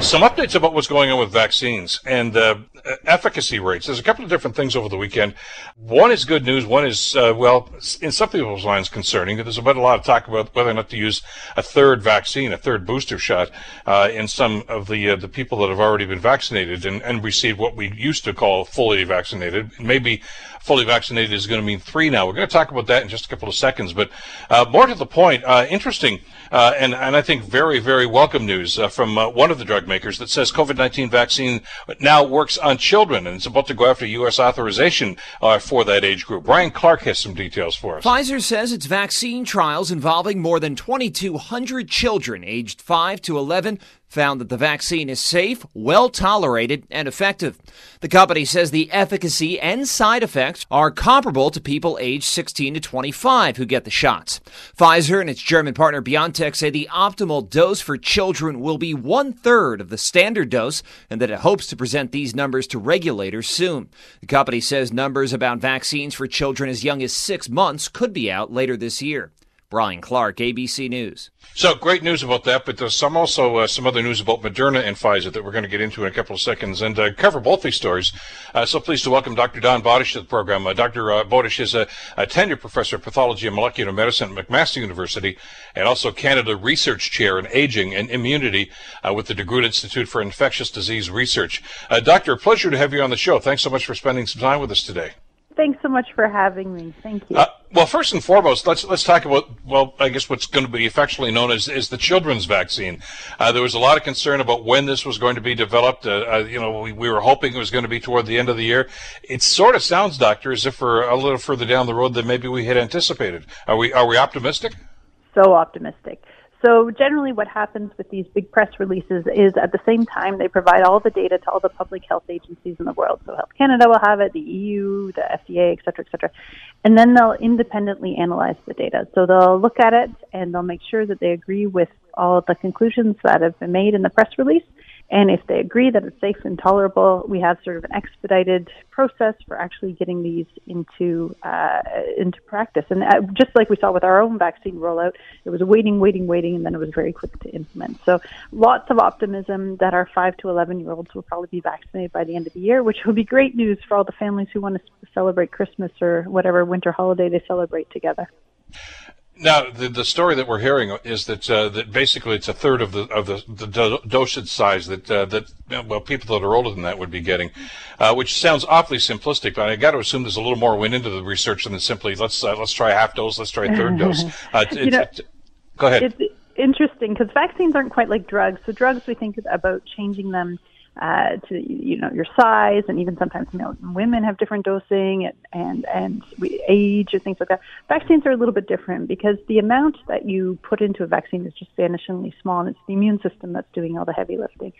Some updates about what's going on with vaccines and uh, efficacy rates. There's a couple of different things over the weekend. One is good news. One is, uh, well, in some people's minds concerning. There's been a lot of talk about whether or not to use a third vaccine, a third booster shot, uh, in some of the uh, the people that have already been vaccinated and, and received what we used to call fully vaccinated. Maybe fully vaccinated is going to mean three now. We're going to talk about that in just a couple of seconds. But uh, more to the point, uh, interesting uh, and, and I think very, very welcome news from one of the drug makers that says COVID-19 vaccine now works on children and it's about to go after U.S. authorization for that age group. Brian Clark has some details for us. Pfizer says its vaccine trials involving more than 2,200 children aged 5 to 11 found that the vaccine is safe, well tolerated, and effective. The company says the efficacy and side effects are comparable to people aged 16 to 25 who get the shots. Pfizer and its German partner BioNTech say the optimal dose for children will be one third of the standard dose and that it hopes to present these numbers to regulators soon. The company says numbers about vaccines for children as young as six months could be out later this year. Brian Clark, ABC News. So great news about that, but there's some also uh, some other news about Moderna and Pfizer that we're going to get into in a couple of seconds and uh, cover both these stories. Uh, so pleased to welcome Dr. Dawn Bowdish to the program. Uh, Dr. Uh, Bowdish is a, a tenured professor of pathology and molecular medicine at McMaster University and also Canada Research Chair in Aging and Immunity uh, with the DeGroote Institute for Infectious Disease Research. Doctor, pleasure to have you on the show. Thanks so much for spending some time with us today. Thanks so much for having me. Thank you. Well, first and foremost, let's let's talk about well, I guess what's going to be affectionately known as is the children's vaccine. Uh, there was a lot of concern about when this was going to be developed. Uh, uh you know, we, we were hoping it was going to be toward the end of the year. It sort of sounds, doctor, as if we're a little further down the road than maybe we had anticipated. Are we are we optimistic? So optimistic. So generally what happens with these big press releases is at the same time they provide all the data to all the public health agencies in the world. So Health Canada will have it, the EU, the FDA, et cetera, et cetera. And then they'll independently analyze the data. So they'll look at it and they'll make sure that they agree with all of the conclusions that have been made in the press release and if they agree that it's safe and tolerable, we have sort of an expedited process for actually getting these into uh, into practice. And uh, just like we saw with our own vaccine rollout, it was waiting, waiting, waiting, and then it was very quick to implement. So lots of optimism that our five to eleven year olds will probably be vaccinated by the end of the year, which will be great news for all the families who want to celebrate Christmas or whatever winter holiday they celebrate together. Now, the, the story that we're hearing is that uh, that basically it's a third of the of the, the dosage size that uh, that well people that are older than that would be getting, uh, which sounds awfully simplistic. But I got to assume there's a little more went into the research than simply let's uh, let's try a half dose, let's try a third dose. (laughs) Uh, you know, go ahead. It's interesting because vaccines aren't quite like drugs. So drugs, we think about changing them uh, to you know your size, and even sometimes you know women have different dosing and and, and we, age and things like that. Vaccines are a little bit different because the amount that you put into a vaccine is just vanishingly small, and it's the immune system that's doing all the heavy lifting.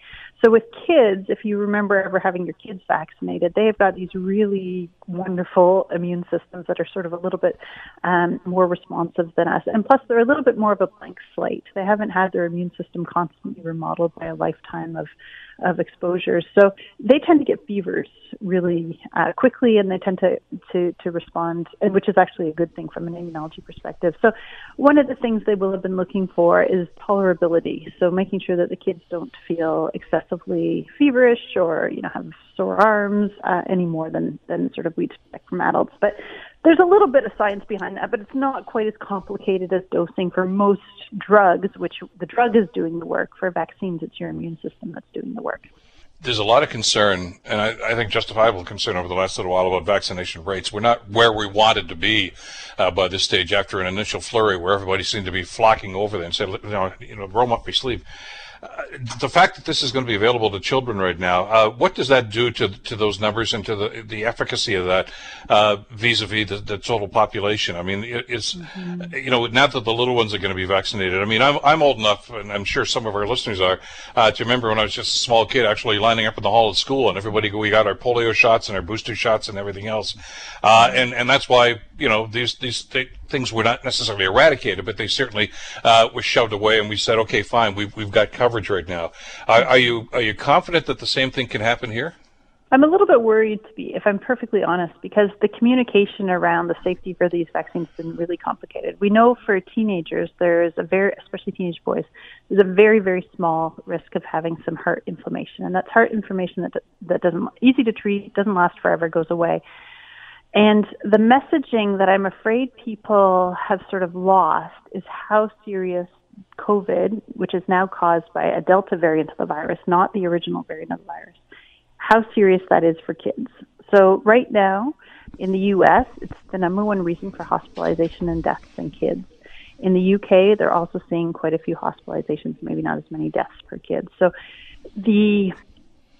So with kids, if you remember ever having your kids vaccinated, they have got these really wonderful immune systems that are sort of a little bit um, more responsive than us, and plus they're a little bit more of a blank slate. They haven't had their immune system constantly remodeled by a lifetime of of exposures. So they tend to get fevers really uh, quickly, and they tend to, to to respond, and which is actually a good thing from an immunology perspective. So one of the things they will have been looking for is tolerability. So making sure that the kids don't feel excessively feverish or you know have sore arms uh, any more than than sort of we'd expect from adults. But there's a little bit of science behind that, but it's not quite as complicated as dosing for most drugs, which the drug is doing the work. For vaccines, it's your immune system that's doing the work. There's a lot of concern, and I, I think justifiable concern over the last little while about vaccination rates. We're not where we wanted to be uh, by this stage after an initial flurry where everybody seemed to be flocking over there and said, you know, you know roll up your sleeve. Uh, the fact that this is going to be available to children right now, uh, what does that do to to those numbers and to the the efficacy of that uh, vis-a-vis the, the, total population? I mean, it's mm-hmm. you know now that the little ones are going to be vaccinated. I mean, I'm I'm old enough, and I'm sure some of our listeners are, uh, to remember when I was just a small kid, actually lining up in the hall of school, and everybody we got our polio shots and our booster shots and everything else, uh, and and that's why you know these these th- things were not necessarily eradicated, but they certainly uh, were shoved away, and we said, okay, fine, we've we've got coverage right now. Are, are you are you confident that the same thing can happen here? I'm a little bit worried to be, if I'm perfectly honest, because the communication around the safety for these vaccines has been really complicated. We know for teenagers, there's a very, especially teenage boys, there's a very, very small risk of having some heart inflammation, and that's heart inflammation that that doesn't easy to treat, doesn't last forever, goes away. And the messaging that I'm afraid people have sort of lost is how serious COVID, which is now caused by a Delta variant of the virus, not the original variant of the virus, how serious that is for kids. So, right now in the US, it's the number one reason for hospitalization and deaths in kids. In the UK, they're also seeing quite a few hospitalizations, maybe not as many deaths per kid. So, the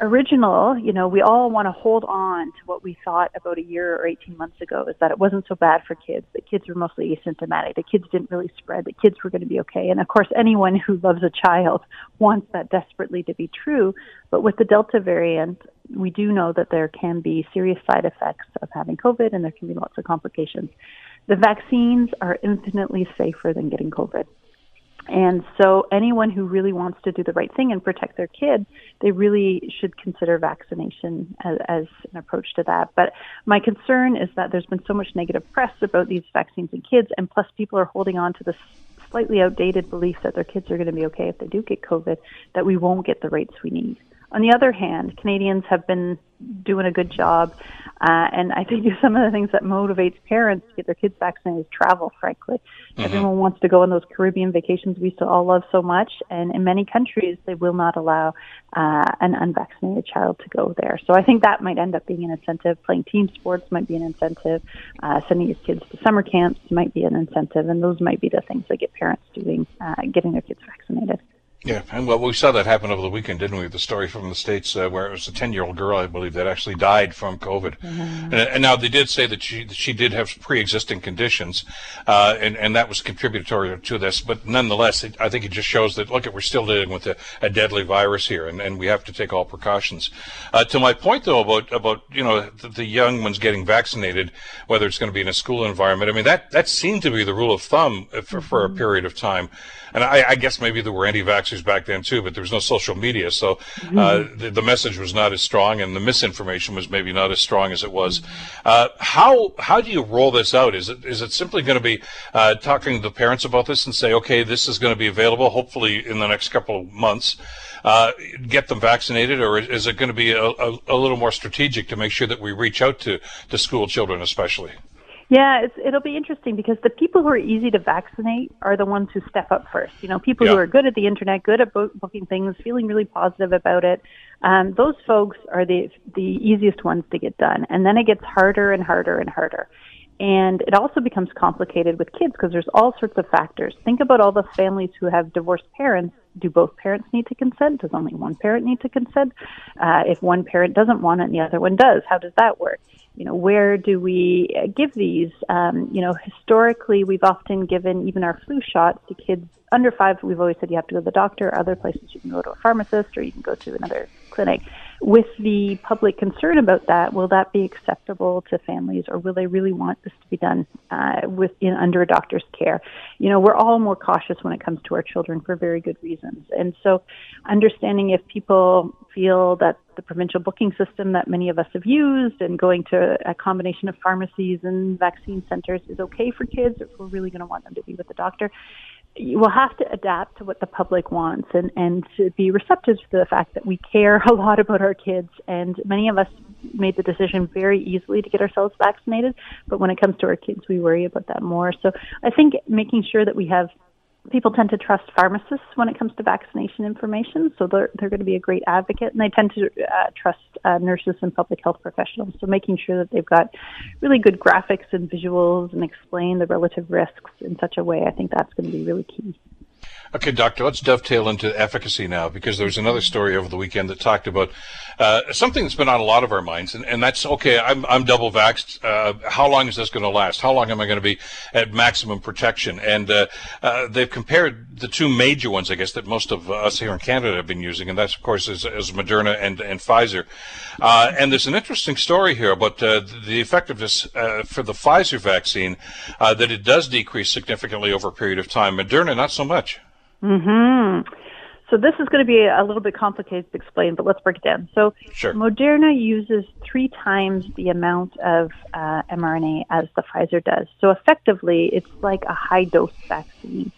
original, you know, we all want to hold on to what we thought about a year or 18 months ago is that it wasn't so bad for kids, that kids were mostly asymptomatic, that kids didn't really spread, that kids were going to be okay. And of course, anyone who loves a child (laughs) wants that desperately to be true. But with the Delta variant, we do know that there can be serious side effects of having COVID and there can be lots of complications. The vaccines are infinitely safer than getting COVID. And so, anyone who really wants to do the right thing and protect their kid, they really should consider vaccination as, as, an approach to that. But my concern is that there's been so much negative press about these vaccines in kids, and plus, people are holding on to this slightly outdated belief that their kids are going to be okay if they do get COVID, that we won't get the rates we need. On the other hand, Canadians have been doing a good job, uh, and I think (laughs) some of the things that motivates parents to get their kids vaccinated is travel. Frankly, mm-hmm. everyone wants to go on those Caribbean vacations we still all love so much, and in many countries they will not allow uh, an unvaccinated child to go there. So I think that might end up being an incentive. Playing team sports might be an incentive. Uh, sending your kids to summer camps might be an incentive, and those might be the things that get parents doing uh, getting their kids vaccinated. Yeah, and well, we saw that happen over the weekend, didn't we? The story from the states uh, where it was a ten-year-old girl, I believe, that actually died from COVID. Mm-hmm. And, and, now they did say that she that she did have pre-existing conditions, uh, and and that was contributory to this. But nonetheless, it, I think it just shows that look, at we're still dealing with a, a deadly virus here, and, and we have to take all precautions. Uh, to my point, though, about about you know the, the young ones getting vaccinated, whether it's going to be in a school environment, I mean that that seemed to be the rule of thumb for, mm-hmm. for a mm-hmm. period of time. And I, I guess maybe there were anti-vaxxers back then too, but there was no social media, so uh, mm-hmm. the, the, message was not as strong, and the misinformation was maybe not as strong as it was. Uh, how how do you roll this out? Is it is it simply going to be uh, talking to the parents about this and say, okay, this is going to be available, hopefully in the next couple of months. Uh, get them vaccinated, or is it going to be a, a, a little more strategic to make sure that we reach out to, to school children, especially? Yeah, it's, it'll be interesting because the people who are easy to vaccinate are the ones who step up first. You know, people yeah. who are good at the internet, good at bo- booking things, feeling really positive about it. Um, those folks are the the easiest ones to get done, and then it gets harder and harder and harder. And it also becomes complicated with kids because there's all sorts of factors. Think about all the families who have divorced parents. Do both parents need to consent? Does only one parent need to consent? Uh, if one parent doesn't want it and the other one does, how does that work? You know, where do we give these? Um, you know, historically, we've often given even our flu shots to kids under five. We've always said you have to go to the doctor. Other places you can go to a pharmacist or you can go to another clinic. With the public concern about that, will that be acceptable to families, or will they really want this to be done uh, with in, under a doctor's care? You know, we're all more cautious when it comes to our children for very good reasons, and so understanding if people feel that the provincial booking system that many of us have used and going to a combination of pharmacies and vaccine centers is okay for kids, if we're really going to want them to be with the doctor we'll have to adapt to what the public wants and, and to be receptive to the fact that we care a lot about our kids. And many of us made the decision very easily to get ourselves vaccinated. But when it comes to our kids, we worry about that more. So I think making sure that we have people tend to trust pharmacists when it comes to vaccination information, so they're, they're going to be a great advocate, and they tend to uh, trust uh, nurses and public health professionals. So making sure that they've got really good graphics and visuals and explain the relative risks in such a way, I think that's going to be really key. Okay, doctor, let's dovetail into efficacy now because there was another story over the weekend that talked about uh, something that's been on a lot of our minds, and, and that's okay. I'm, I'm double vaxxed. Uh, how long is this going to last? How long am I going to be at maximum protection? And uh, uh, they've compared the two major ones, I guess, that most of us here in Canada have been using, and that's of course is, is Moderna and, and Pfizer. Uh, and there's an interesting story here about uh, the effectiveness for the Pfizer vaccine that it does decrease significantly over a period of time. Moderna, not so much. Hmm. So this is going to be a little bit complicated to explain, but let's break it down. So sure. Moderna uses three times the amount of uh, mRNA as the Pfizer does. So effectively, it's like a high dose vaccine.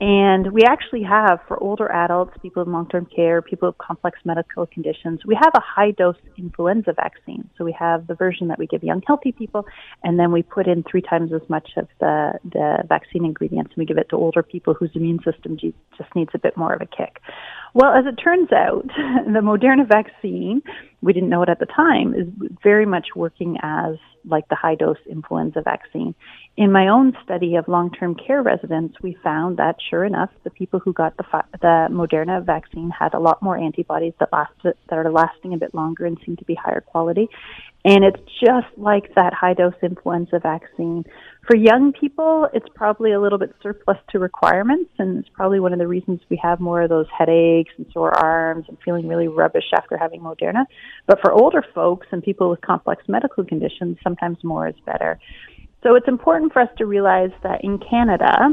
And we actually have, for older adults, people in long term care, people with complex medical conditions, we have a high dose influenza vaccine. So we have the version that we give young, healthy people, and then we put in three times as much of the, the vaccine ingredients, and we give it to older people whose immune system just needs a bit more of a kick. Well, as it turns out, (laughs) the Moderna vaccine, we didn't know it at the time, is very much working as like the high dose influenza vaccine. In my own study of long term care residents, we found that sure enough, the people who got the, the Moderna vaccine had a lot more antibodies that, lasted, that are lasting a bit longer and seem to be higher quality. And it's just like that high dose influenza vaccine. For young people, it's probably a little bit surplus to requirements, and it's probably one of the reasons we have more of those headaches and sore arms and feeling really rubbish after having Moderna. But for older folks and people with complex medical conditions, sometimes more is better. So it's important for us to realize that in Canada,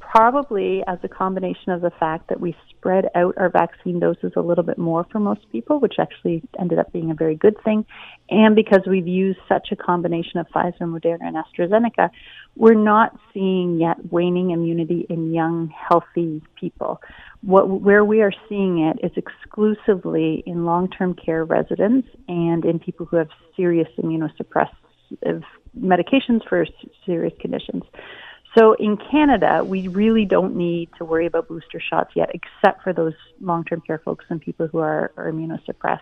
probably as a combination of the fact that we spread out our vaccine doses a little bit more for most people, which actually ended up being a very good thing, and because we've used such a combination of Pfizer, Moderna, and AstraZeneca, we're not seeing yet waning immunity in young, healthy people. What, where we are seeing it is exclusively in long-term care residents and in people who have serious immunosuppressive medications for serious conditions. So in Canada, we really don't need to worry about booster shots yet, except for those long-term care folks and people who are, are immunosuppressed.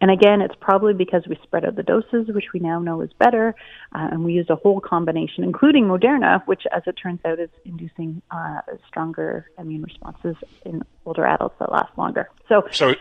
And again, it's probably because we spread out the doses, which we now know is better, uh, and we used a whole combination, including Moderna, which, as it turns out, is inducing uh, stronger immune responses in older adults that last longer. So, so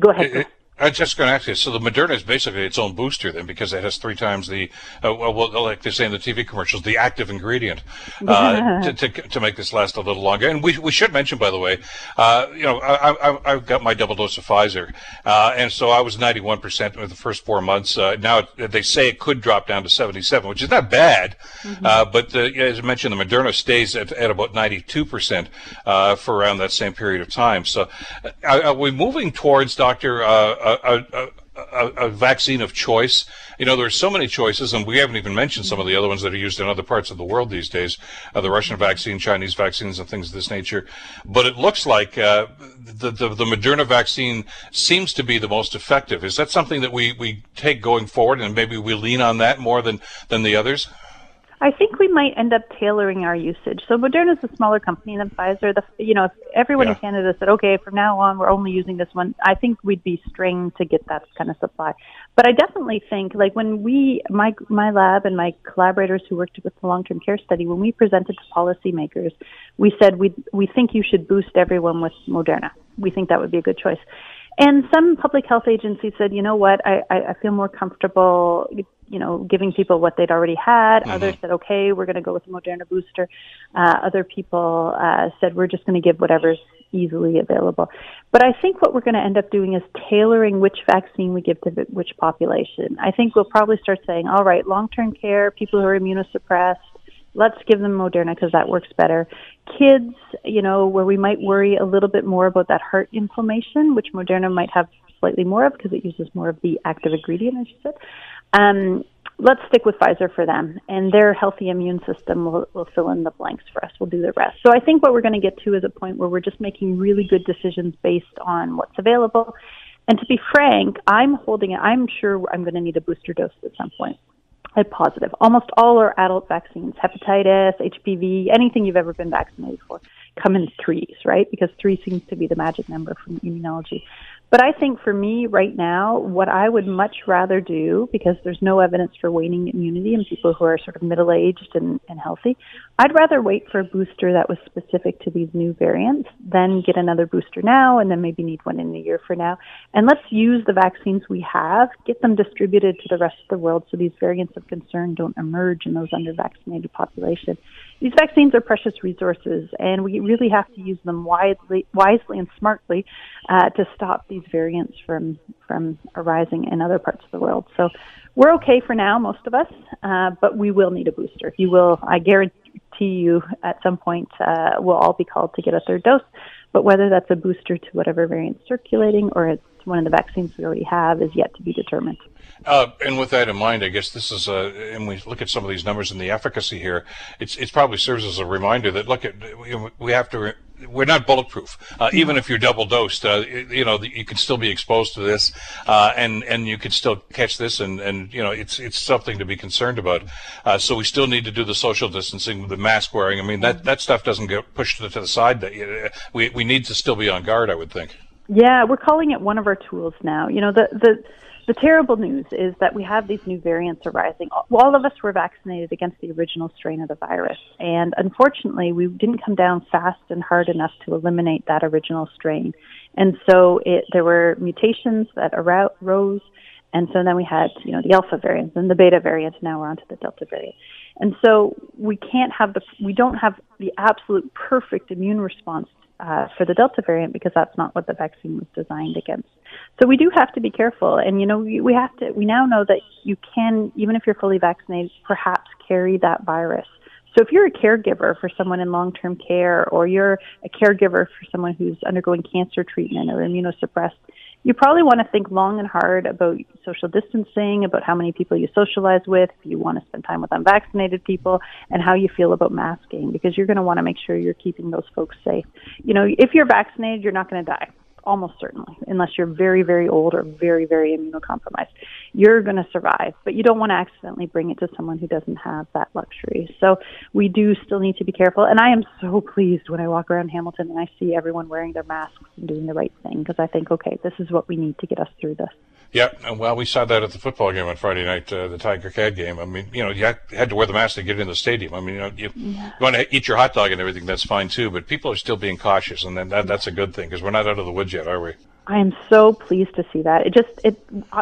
go ahead. It, I was just going to ask you. So the Moderna is basically its own booster then, because it has three times the, uh, well, like they say in the TV commercials, the active ingredient uh, (laughs) to, to, to make this last a little longer. And we, we should mention, by the way, uh, you know, I, I, I got my double dose of Pfizer, uh, and so I was 91% in the first four months. Uh, now they say it could drop down to 77, which is not bad, mm-hmm. Uh, but as I mentioned, the Moderna stays at, at about 92% for around that same period of time. So are, we moving towards, Doctor? A, a, a, vaccine of choice. You know, there's so many choices, and we haven't even mentioned some of the other ones that are used in other parts of the world these days, uh, the Russian vaccine, Chinese vaccines, and things of this nature. But it looks like uh, the, the, the Moderna vaccine seems to be the most effective. Is that something that we, we take going forward, and maybe we lean on that more than, than the others? I think we might end up tailoring our usage. So Moderna is a smaller company than Pfizer. The, you know, if everyone yeah. in Canada said, okay, from now on we're only using this one, I think we'd be strained to get that kind of supply. But I definitely think, like when we, my my lab and my collaborators who worked with the long-term care study, when we presented to policymakers, we said we we think you should boost everyone with Moderna. We think that would be a good choice. And some public health agencies said, you know what, I, I I feel more comfortable you know, giving people what they'd already had. Mm-hmm. Others said, okay, we're going to go with a Moderna booster. Uh, other people uh, said, we're just going to give whatever's easily available. But I think what we're going to end up doing is tailoring which vaccine we give to which population. I think we'll probably start saying, all right, long-term care, people who are immunosuppressed, let's give them Moderna because that works better. Kids, you know, where we might worry a little bit more about that heart inflammation, which Moderna might have slightly more of because it uses more of the active ingredient, as you said. Um, let's stick with Pfizer for them, and their healthy immune system will, will fill in the blanks for us. We'll do the rest. So I think what we're going to get to is a point where we're just making really good decisions based on what's available. And to be frank, I'm holding it. I'm sure I'm going to need a booster dose at some point. Positive. Almost all our adult vaccines, hepatitis, HPV, anything you've ever been vaccinated for, come in threes, right? Because three seems to be the magic number from immunology. But I think for me right now, what I would much rather do, because there's no evidence for waning immunity in people who are sort of middle aged and, and healthy, I'd rather wait for a booster that was specific to these new variants than get another booster now and then maybe need one in a year for now. And let's use the vaccines we have, get them distributed to the rest of the world so these variants of concern don't emerge in those under vaccinated population. These vaccines are precious resources, and we really have to use them wisely, wisely and smartly uh, to stop these variants from from arising in other parts of the world. So we're okay for now, most of us, uh, but we will need a booster. You will, I guarantee you, at some point, uh, we'll all be called to get a third dose. But whether that's a booster to whatever variant's circulating or it's one of the vaccines we already have is yet to be determined. Uh, and with that in mind, I guess this is a, and we look at some of these numbers and the efficacy here. It's it probably serves as a reminder that look at we have to we're not bulletproof. Uh, even if you're double dosed, uh, you know you can still be exposed to this, uh, and and you can still catch this, and and you know it's it's something to be concerned about. Uh, so we still need to do the social distancing, the mask wearing. I mean that that stuff doesn't get pushed to the side. That uh, we we need to still be on guard. I would think. Yeah, we're calling it one of our tools now. You know the the the terrible news is that we have these new variants arising. All of us were vaccinated against the original strain of the virus, and unfortunately, we didn't come down fast and hard enough to eliminate that original strain. And so it, there were mutations that arose, and so then we had, you know, the alpha variant and the beta variants. Now we're onto the delta variant. And so we can't have the, we don't have the absolute perfect immune response uh, for the Delta variant because that's not what the vaccine was designed against. So we do have to be careful, and you know we, have to. We now know that you can, even if you're fully vaccinated, perhaps carry that virus So if you're a caregiver for someone in long-term care or you're a caregiver for someone who's undergoing cancer treatment or immunosuppressed, you probably want to think long and hard about social distancing, about how many people you socialize with, if you want to spend time with unvaccinated people, and how you feel about masking, because you're going to want to make sure you're keeping those folks safe. You know, if you're vaccinated, you're not going to die almost certainly, unless you're very, very old or very, very immunocompromised. You're going to survive, but you don't want to accidentally bring it to someone who doesn't have that luxury. So we do still need to be careful. And I am so pleased when I walk around Hamilton and I see everyone wearing their masks and doing the right thing because I think, okay, this is what we need to get us through this. Yeah, well, we saw that at the football game on Friday night, uh, the Tiger-Cat game. I mean, you know, you had, to wear the mask to get in the stadium. I mean, you know, you, yeah. you, want to eat your hot dog and everything, that's fine too. But people are still being cautious, and then that, that's a good thing because we're not out of the woods yet, are we? I am so pleased to see that. It just it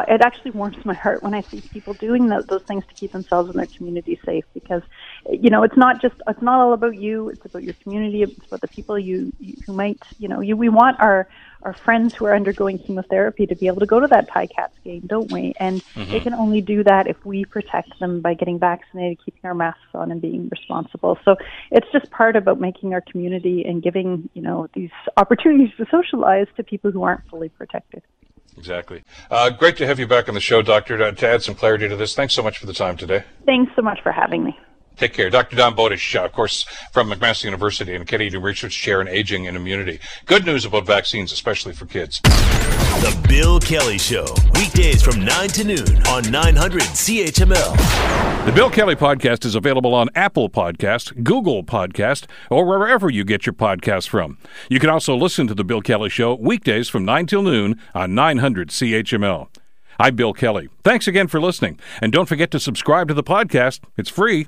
it actually warms my heart when I see people doing those, those things to keep themselves and their community safe because you know it's not just it's not all about you. It's about your community. It's about the people you, you who might you know you we want our our friends who are undergoing chemotherapy to be able to go to that Ticats game, don't we? And mm-hmm. they can only do that if we protect them by getting vaccinated, keeping our masks on, and being responsible. So it's just part about making our community and giving you know these opportunities to socialize to people who aren't fully protected. Exactly. Uh, great to have you back on the show, Doctor, to, to add some clarity to this. Thanks so much for the time today. Thanks so much for having me. Take care. Dr. Dawn Bowdish, uh, of course, from McMaster University and Canadian Research Chair in Aging and Immunity. Good news about vaccines, especially for kids. The Bill Kelly Show, weekdays from 9 to noon on 900 CHML. The Bill Kelly Podcast is available on Apple Podcast, Google Podcast, or wherever you get your podcasts from. You can also listen to The Bill Kelly Show weekdays from 9 till noon on 900 CHML. I'm Bill Kelly. Thanks again for listening. And don't forget to subscribe to the podcast. It's free,